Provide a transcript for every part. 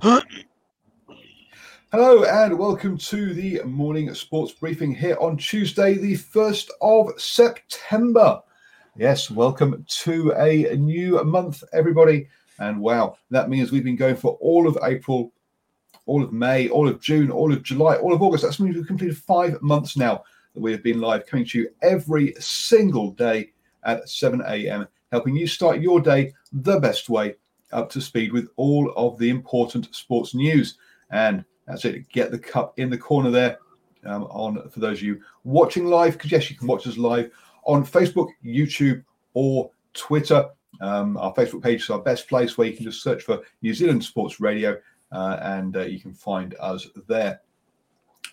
Hello and welcome to the morning sports briefing here on Tuesday, the 1st of September. Yes, welcome to a new month, everybody. And wow, that means we've been going for all of April, all of May, all of June, all of July, all of August. That's means we've completed five months now that we have been live, coming to you every single day at 7 a.m., helping you start your day the best way up to speed with all of the important sports news. And that's it. Get the cup in the corner there um, on for those of you watching live, because yes, you can watch us live on Facebook, YouTube, or Twitter. Um, our Facebook page is our best place where you can just search for New Zealand Sports Radio uh, and uh, you can find us there.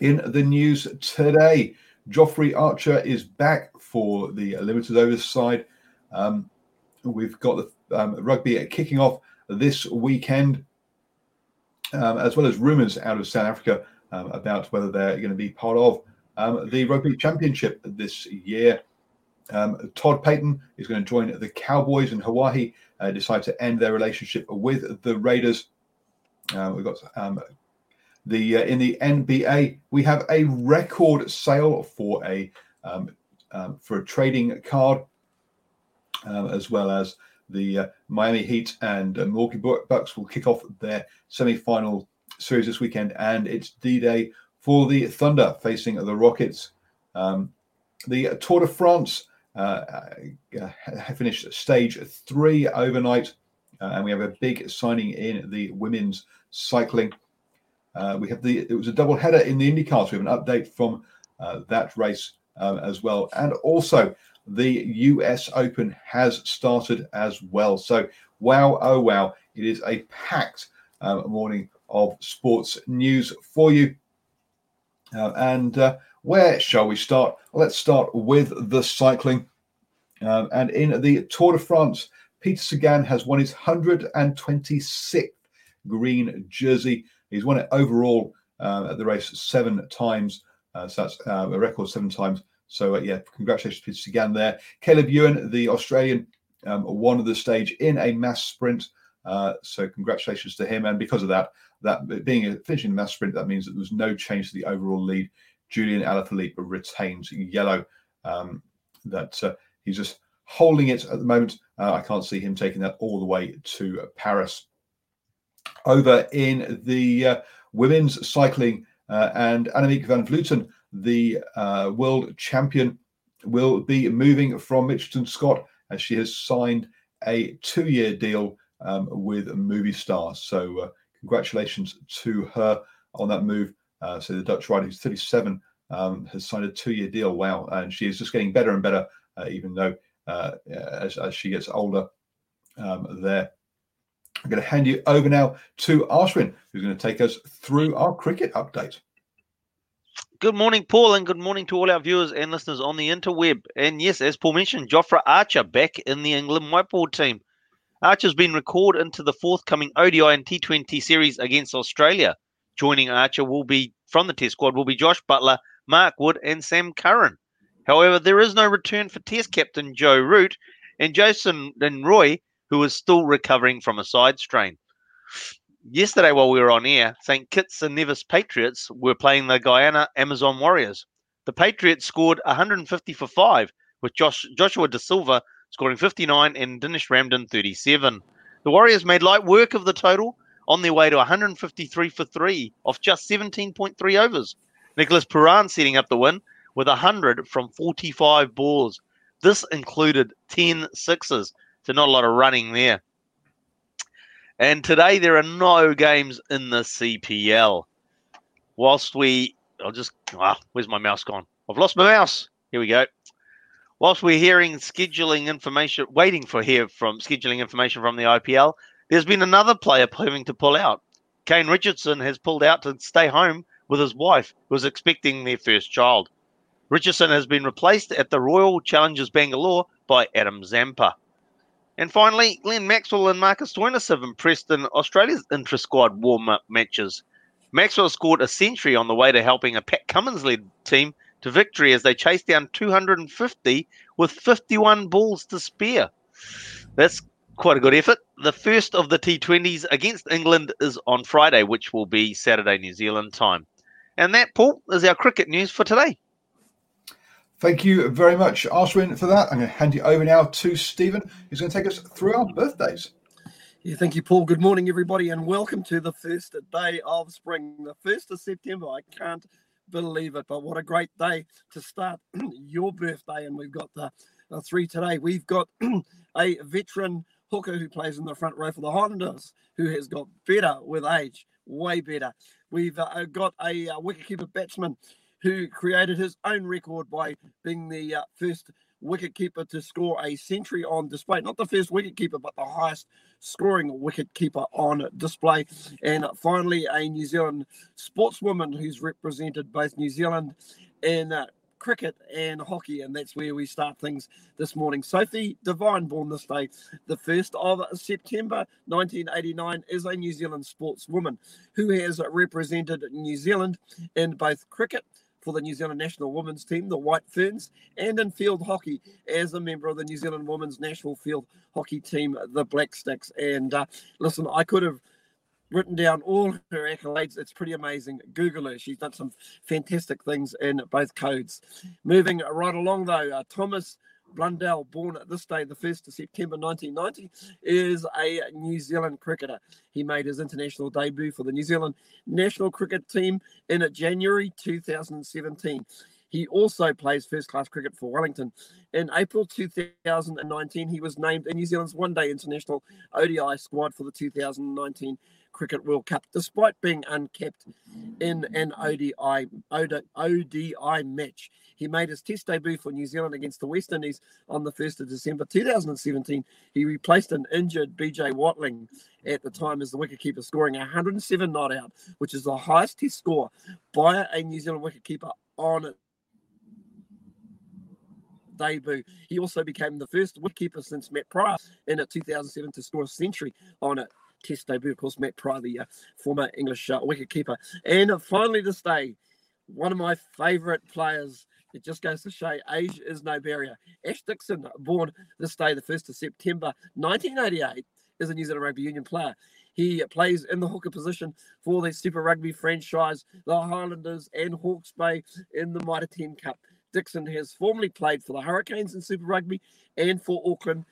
In the news today, Jofra Archer is back for the limited overs side. Um, we've got the um, rugby kicking off this weekend, um, as well as rumours out of South Africa um, about whether they're going to be part of um, the rugby championship this year. Um, Todd Payten is going to join the Cowboys, and Huawei uh, decide to end their relationship with the Raiders. Uh, we've got um, the uh, in the NBA. We have a record sale for a for a trading card, as well as the uh, Miami Heat and uh, Milwaukee Bucks will kick off their semi-final series this weekend, and it's D-Day for the Thunder facing the Rockets. Um, the Tour de France uh, uh, finished stage three overnight, uh, and we have a big signing in the women's cycling. Uh, we have the it was a double header in the IndyCar, so we have an update from that race um, as well, and also the US Open has started as well. So wow, oh wow, it is a packed um, morning of sports news for you. Uh, and uh, where shall we start? Let's start with the cycling. Um, and in the Tour de France, Peter Sagan has won his 126th green jersey. He's won it overall uh, at the race seven times. Uh, so that's uh, a record seven times. So, uh, yeah, congratulations to Sagan there. Caleb Ewan, the Australian, um, won the stage in a mass sprint. Uh, so, congratulations to him. And because of that, that being a finishing mass sprint, that means that there was no change to the overall lead. Julian Alaphilippe retains yellow. Um, that uh, he's just holding it at the moment. Uh, I can't see him taking that all the way to Paris. Over in the women's cycling, uh, and Annemiek van Vleuten, the uh, world champion, will be moving from Mitchelton Scott as she has signed a two-year deal um, with Movistar. So uh, congratulations to her on that move. Uh, so the Dutch rider, who's 37, um, has signed a two-year deal. Wow, and she is just getting better and better, uh, even though uh, as, as, she gets older. Um, there, I'm going to hand you over now to Ashwin, who's going to take us through our cricket update. Good morning, Paul, and good morning to all our viewers and listeners on the interweb. And yes, as Paul mentioned, Jofra Archer back in the England white ball team. Archer's been recalled into the forthcoming ODI and T20 series against Australia joining Archer will be from the Test squad will be Josh Buttler, Mark Wood, and Sam Curran. However, there is no return for Test captain Joe Root and Jason and Roy, who is still recovering from a side strain. Yesterday, while we were on air, St. Kitts and Nevis Patriots were playing the Guyana Amazon Warriors. The Patriots scored 150 for five, with Josh, Joshua Da Silva scoring 59 and Dinesh Ramdin 37. The Warriors made light work of the total on their way to 153 for three off just 17.3 overs. Nicholas Pooran setting up the win with 100 from 45 balls. This included 10 sixes, so not a lot of running there. And today there are no games in the CPL. Whilst we, I'll just, ah, where's my mouse gone? I've lost my mouse. Here we go. Whilst we're hearing scheduling information, waiting for here from scheduling information from the IPL, there's been another player having to pull out. Kane Richardson has pulled out to stay home with his wife, who was expecting their first child. Richardson has been replaced at the Royal Challengers Bangalore by Adam Zampa. And finally, Glenn Maxwell and Marcus Stoinis have impressed in Australia's intra squad warm up matches. Maxwell scored a century on the way to helping a Pat Cummins led team to victory as they chased down 250 with 51 balls to spare. That's quite a good effort. The first of the T20s against England is on Friday, which will be Saturday New Zealand time. And that, Paul, is our cricket news for today. Thank you very much, Ashwin, for that. I'm going to hand you over now to Stephen, who's going to take us through our birthdays. Yeah, thank you, Paul. Good morning, everybody, and welcome to the first day of spring, the 1st of September. I can't believe it, but what a great day to start your birthday. And we've got the, the three today. We've got a veteran hooker who plays in the front row for the Highlanders, who has got better with age, way better. We've uh, got a uh, wicketkeeper batsman who created his own record by being the uh, first wicketkeeper to score a century on display. Not the first wicketkeeper, but the highest scoring wicketkeeper on display. And finally, a New Zealand sportswoman who's represented both New Zealand and uh, cricket and hockey, and that's where we start things this morning. Sophie Devine, born this day, the 1st of September 1989, is a New Zealand sportswoman who has represented New Zealand in both cricket for the New Zealand national women's team, the White Ferns, and in field hockey as a member of the New Zealand women's national field hockey team, the Black Sticks. And uh, listen, I could have written down all her accolades. It's pretty amazing. Google her. She's done some fantastic things in both codes. Moving right along, though, uh, Thomas Blundell, born at this day, the 1st of September 1990, is a New Zealand cricketer. He made his international debut for the New Zealand national cricket team in January 2017. He also plays first class cricket for Wellington. In April 2019, he was named in New Zealand's one day international ODI squad for the 2019 Cricket World Cup, despite being uncapped in an ODI, ODI match. He made his test debut for New Zealand against the West Indies on the 1st of December 2017. He replaced an injured BJ Watling at the time as the wicketkeeper, scoring 107 not out, which is the highest test score by a New Zealand wicketkeeper on debut. He also became the first wicketkeeper since Matt Prior in 2007 to score a century on a Test debut. Of course, Matt Prior, the uh, former English uh, wicketkeeper. And finally, this day, one of my favourite players it just goes to show age is no barrier. Ash Dixon, born this day, the 1st of September 1988, is a New Zealand Rugby Union player. He plays in the hooker position for the Super Rugby franchise, the Highlanders and Hawke's Bay in the Mitre 10 Cup. Dixon has formerly played for the Hurricanes in Super Rugby and for Auckland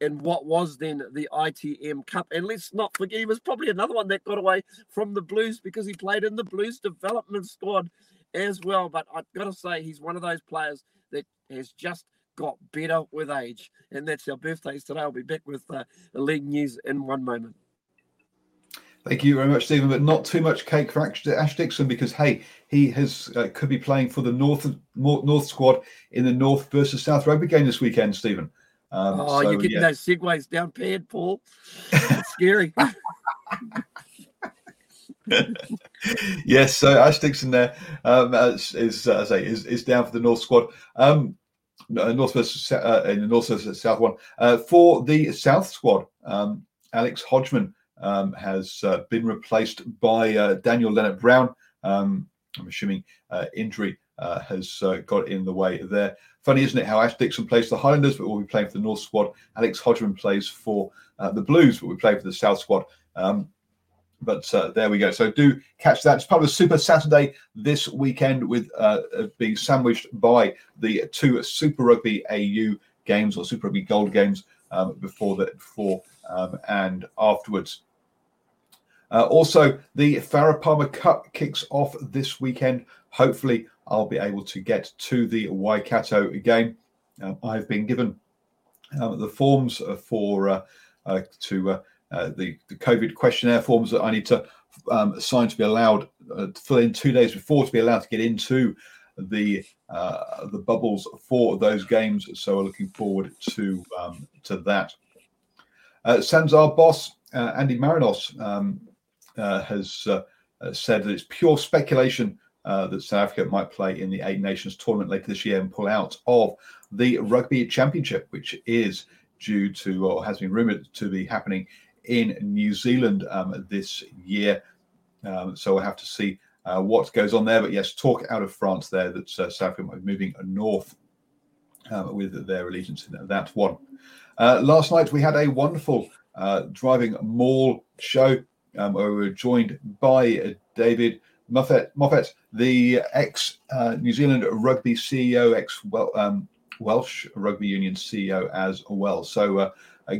in what was then the ITM Cup. And let's not forget, he was probably another one that got away from the Blues because he played in the Blues development squad as well. But I've got to say, he's one of those players that has just got better with age. And that's our birthdays today. I'll be back with uh, the league news in one moment. Thank you very much, Stephen. But not too much cake for Ash Dixon because hey, he has uh, could be playing for the North North squad in the North versus South rugby game this weekend, Stephen. Um, oh, so, you're getting yeah. those segues down pad, Paul. It's scary. yes, so Ash Dixon there um, is, say is, is down for the North squad. Um, North versus uh, in the North versus South one uh, for the South squad. Um, Alex Hodgman um, has uh, been replaced by uh, Daniel Lienert-Brown. Um, I'm assuming uh, injury uh, has got in the way there. Funny, isn't it, how Ash Dixon plays for the Highlanders, but we'll be playing for the North squad. Alex Hodgman plays for the Blues, but we play for the South squad. Um, but uh, there we go. So do catch that. It's part of Super Saturday this weekend with uh, being sandwiched by the two Super Rugby AU games or Super Rugby Gold games um, before the before um, and afterwards. Uh, also, the Farah Palmer Cup kicks off this weekend. Hopefully, I'll be able to get to the Waikato game. Um, I've been given um, the forms for uh, uh, to uh, uh, the, the COVID questionnaire forms that I need to um, sign to be allowed uh, to fill in two days before to be allowed to get into the uh, the bubbles for those games. So we're looking forward to um, to that. Uh, SANZAAR boss uh, Andy Marinos um, uh, has said that it's pure speculation that South Africa might play in the Eight Nations tournament later this year and pull out of the Rugby Championship, which is due to or has been rumored to be happening in New Zealand um, this year. Um, so we'll have to see uh, what goes on there. But yes, talk out of France there that uh, South Africa might be moving north um, with their allegiance in that one. Uh, last night we had a wonderful uh, driving mall show um, where we were joined by David Moffett, Moffett the ex uh, New Zealand rugby CEO, ex um, Welsh rugby union CEO as well. So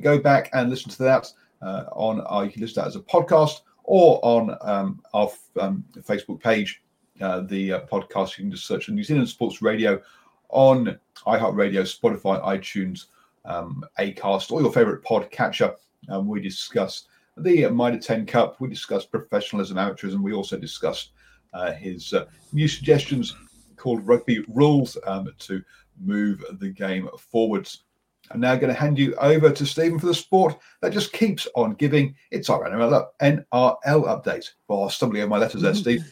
go back and listen to that uh, on our, you can listen to that as a podcast or on um, our um, Facebook page. Uh, the uh, podcast you can just search New Zealand Sports Radio on iHeartRadio, Spotify, iTunes, um, Acast, or your favorite podcatcher. Um, we discuss the Mitre 10 Cup. We discuss professionalism, amateurism. We also discussed uh, his uh, new suggestions called Rugby Rules um, to move the game forwards. I'm now going to hand you over to Stephen for the sport that just keeps on giving. It's our NRL, NRL update. Well, stumbling over my letters there, Steve.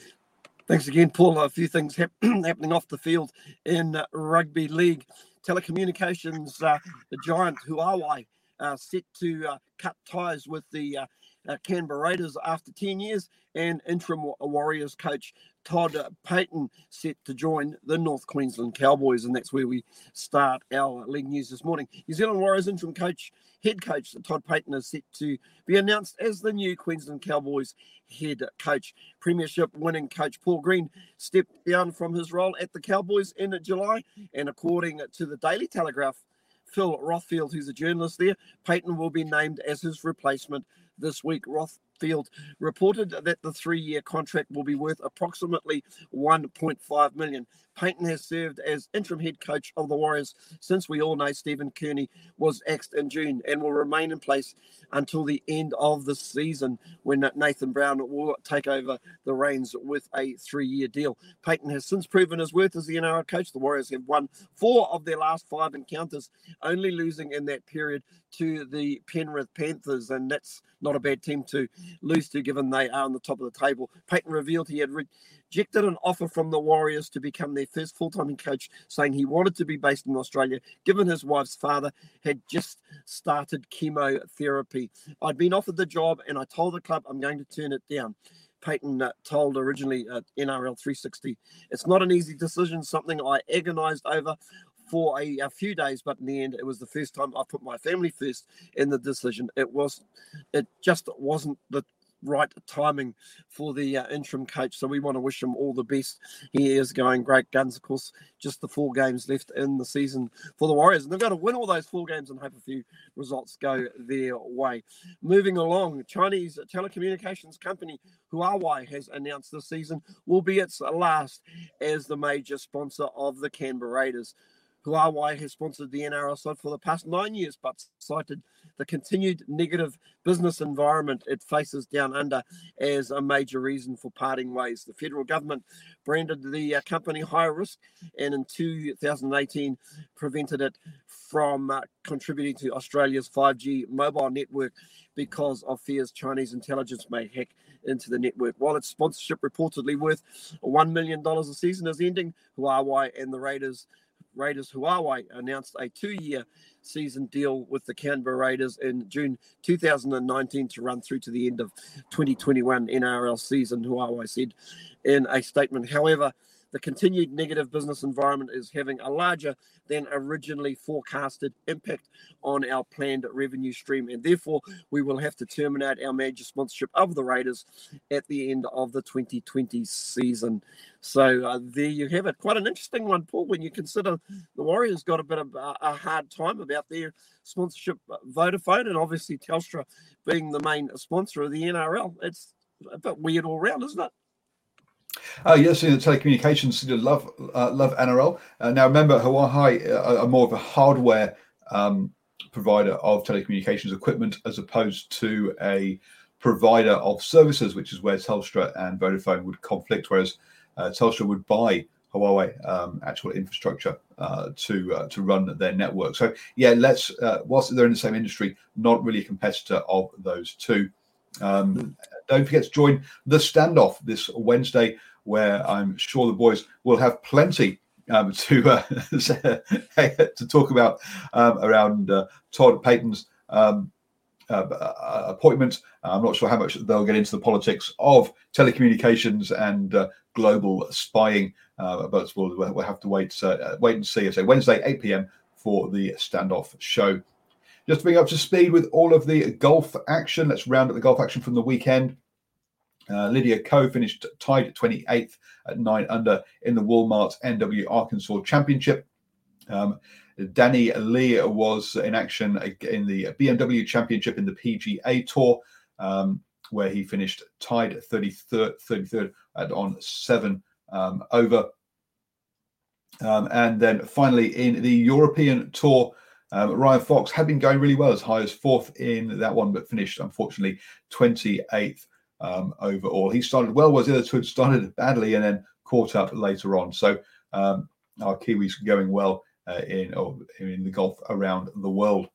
Thanks again, Paul. A few things hap- happening off the field in uh, rugby league. Telecommunications, uh, the giant Huawei, uh, set to uh, cut ties with the uh, Uh, Canberra Raiders after 10 years, and interim Warriors coach Todd Payten set to join the North Queensland Cowboys, and that's where we start our league news this morning. New Zealand Warriors interim coach, head coach Todd Payten is set to be announced as the new Queensland Cowboys head coach. Premiership winning coach Paul Green stepped down from his role at the Cowboys in July, and according to the Daily Telegraph, Phil Rothfield, who's a journalist there, Payten will be named as his replacement this week. Rothfield reported that the three-year contract will be worth approximately 1.5 million. Payten has served as interim head coach of the Warriors since we all know Stephen Kearney was axed in June and will remain in place until the end of the season when Nathan Brown will take over the reins with a three-year deal. Payten has since proven his worth as the NRL coach. The Warriors have won four of their last five encounters, only losing in that period to the Penrith Panthers, and that's not a bad team to lose to, given they are on the top of the table. Payten revealed he had rejected an offer from the Warriors to become their first full-time coach, saying he wanted to be based in Australia, given his wife's father had just started chemotherapy. I'd been offered the job, and I told the club I'm going to turn it down. Payten uh, told originally at NRL 360. It's not an easy decision, something I agonized over for a, a, few days, but in the end, it was the first time I put my family first in the decision. It was, it just wasn't the right timing for the uh, interim coach. So we want to wish him all the best. He is going great guns. Of course, just the four games left in the season for the Warriors, and they've got to win all those four games and hope a few results go their way. Moving along, Chinese telecommunications company Huawei has announced this season will be its last as the major sponsor of the Canberra Raiders. Huawei has sponsored the NRL side for the past nine years, but cited the continued negative business environment it faces down under as a major reason for parting ways. The federal government branded the uh, company high risk and in 2018 prevented it from uh, contributing to Australia's 5G mobile network because of fears Chinese intelligence may hack into the network. While its sponsorship reportedly worth $1 million a season is ending, Huawei and the Raiders Raiders Huawei announced a two-year season deal with the Canberra Raiders in June 2019 to run through to the end of 2021 NRL season. Huawei said in a statement. However, the continued negative business environment is having a larger than originally forecasted impact on our planned revenue stream, and therefore we will have to terminate our major sponsorship of the Raiders at the end of the 2020 season. So uh, there you have it. Quite an interesting one, Paul, when you consider the Warriors got a bit of a, a hard time about their sponsorship, uh, Vodafone, and obviously Telstra being the main sponsor of the NRL. It's a bit weird all around, isn't it? Oh yes, in the telecommunications, you love uh, love NRL. Uh, now remember, Huawei uh, are more of a hardware um, provider of telecommunications equipment as opposed to a provider of services, which is where Telstra and Vodafone would conflict. Whereas uh, Telstra would buy Huawei um, actual infrastructure uh, to uh, to run their network. So yeah, let's whilst they're in the same industry, not really a competitor of those two. Um, don't forget to join the standoff this Wednesday where I'm sure the boys will have plenty um, to uh, to talk about um, around uh, Todd Payten's um, uh, uh appointment. I'm not sure how much they'll get into the politics of telecommunications and uh, global spying, uh, but we'll, we'll, have to wait wait and see. So Wednesday, 8 p.m. for the standoff show. Just to bring up to speed with all of the golf action. Let's round up the golf action from the weekend. Uh, Lydia Ko finished tied at 28th at 9 under in the Walmart NW Arkansas Championship. Um, Danny Lee was in action in the BMW Championship in the PGA Tour, um, where he finished tied 33rd, 33rd at, on seven um, over. Um, and then finally in the European Tour, um, Ryan Fox had been going really well as high as fourth in that one, but finished unfortunately 28th um, overall. He started well, was the other two started badly and then caught up later on. So um, our Kiwis going well uh, in, oh, in the golf around the world.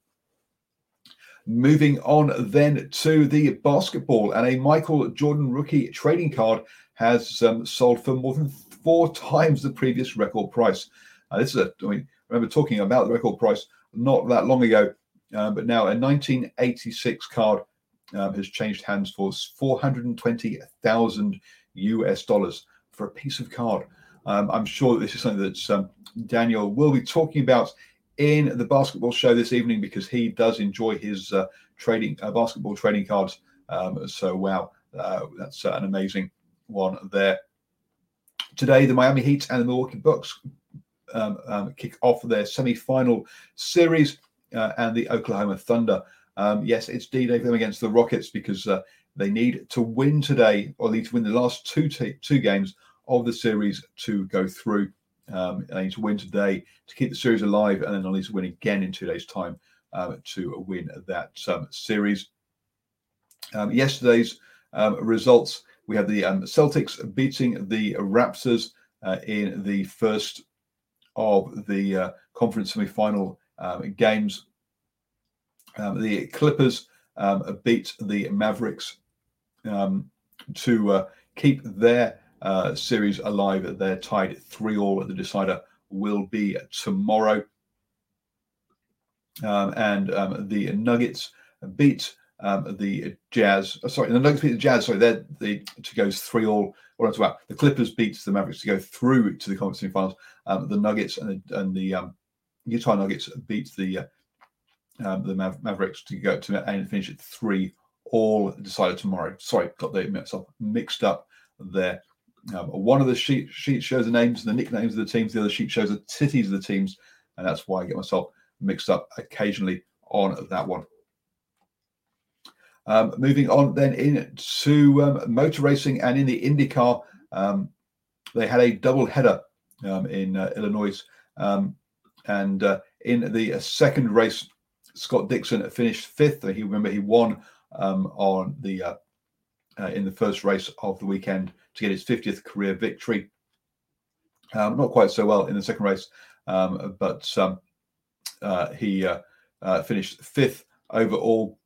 Moving on then to the basketball, and a Michael Jordan rookie trading card has um, sold for more than four times the previous record price. Uh, this is a, I mean, remember talking about the record price not that long ago, uh, but now a 1986 card um, has changed hands for 420,000 US dollars for a piece of card. Um, I'm sure this is something that um, Daniel will be talking about in the basketball show this evening because he does enjoy his uh, trading uh, basketball trading cards. Um, so wow, uh, that's uh, an amazing one there. Today, the Miami Heat and the Milwaukee Bucks um, um, kick off their semi-final series, uh, and the Oklahoma Thunder um, yes, it's D-Day for them against the Rockets because uh, they need to win today, or need to win the last two t- two games of the series to go through. Um, they need to win today to keep the series alive, and then they'll need to win again in two days' time um, to win that um, series. Yesterday's results: we have the Celtics beating the Raptors uh, in the first of the uh, conference semi-final games um, the Clippers um, beat the Mavericks um, to uh, keep their uh, series alive. They're tied three all. The decider will be tomorrow. Um, and um, the Nuggets beat um, the Jazz. Uh, sorry, the Nuggets beat the Jazz. Sorry, they're the to go three all. What I'm about the Clippers beat the Mavericks to go through to the conference semifinals. Um, the Nuggets and the, and the um, Utah Nuggets beat the uh, um, the Maver- Mavericks to go to and finish at three, all decided tomorrow. Sorry, got the myself mixed up there. Um, one of the sheet, sheets shows the names and the nicknames of the teams. The other sheet shows the cities of the teams, and that's why I get myself mixed up occasionally on that one. Um, moving on then into um, motor racing and in the IndyCar, um, they had a double header um, in uh, Illinois, um, and uh, in the second race, Scott Dixon finished fifth. He remember he won um, on the uh, uh, in the first race of the weekend to get his 50th career victory. Not quite so well in the second race, but uh, he uh, finished fifth overall,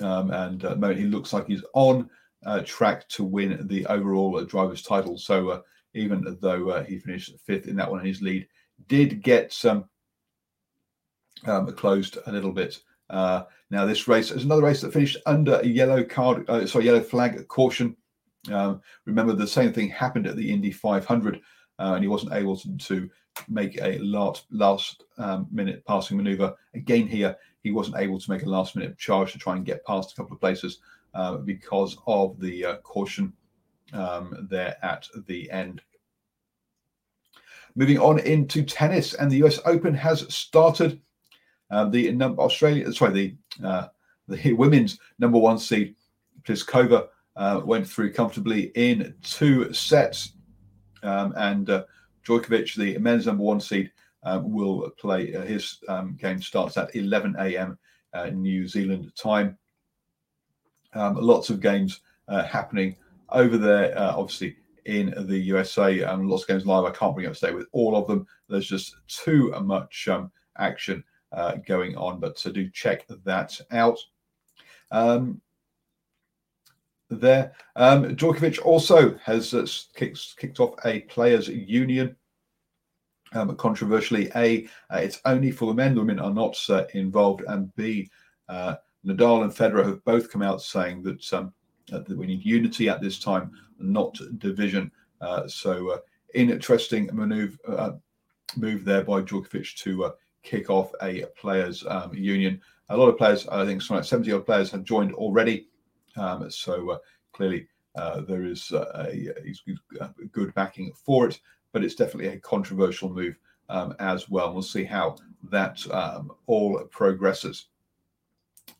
um, and uh, he looks like he's on uh, track to win the overall drivers' title. So even though he finished fifth in that one, his lead did get um, um, closed a little bit. Uh, now, this race is another race that finished under a yellow card, uh, sorry, yellow flag caution. Um, remember, the same thing happened at the Indy 500, uh, and he wasn't able to, to make a last last um, minute passing maneuver. Again, here he wasn't able to make a last minute charge to try and get past a couple of places uh, because of the uh, caution um, there at the end. Moving on into tennis, and the US Open has started. Uh, the number Australia, sorry, the uh, the women's number one seed Pliskova uh, went through comfortably in two sets, um, and uh, Djokovic, the men's number one seed, um, will play. Uh, his um, game starts at 11 a.m. Uh, New Zealand time. Um, lots of games happening over there. obviously, in the USA. Um, lots of games live. I can't bring up to date with all of them. There's just too much um, action uh, going on, but so do check that out. Um, there, um, also has uh, kicked, kicked off a players' union. Um, controversially, A, uh, it's only for the men. The women are not uh, involved, and B, uh, Nadal and Federer have both come out saying that, um, that we need unity at this time not division. Uh, so uh, interesting maneuver uh, move there by Djokovic to kick off a players' um, union. A lot of players, I think, something like 70 odd players have joined already. Um, so clearly, there is a, a, good backing for it, but it's definitely a controversial move um, as well. We'll see how that um, all progresses.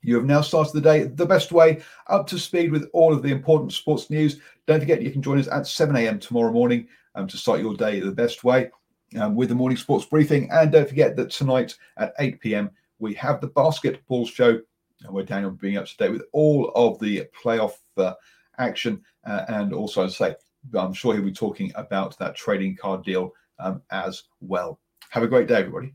You have now started the day the best way, up to speed with all of the important sports news. Don't forget, you can join us at 7 a.m. tomorrow morning um, to start your day the best way um, with the morning sports briefing. And don't forget that tonight at 8 p.m., we have the basketball show, where Daniel will be up to date with all of the playoff uh, action. Uh, and also, as I say, I'm sure he'll be talking about that trading card deal um, as well. Have a great day, everybody.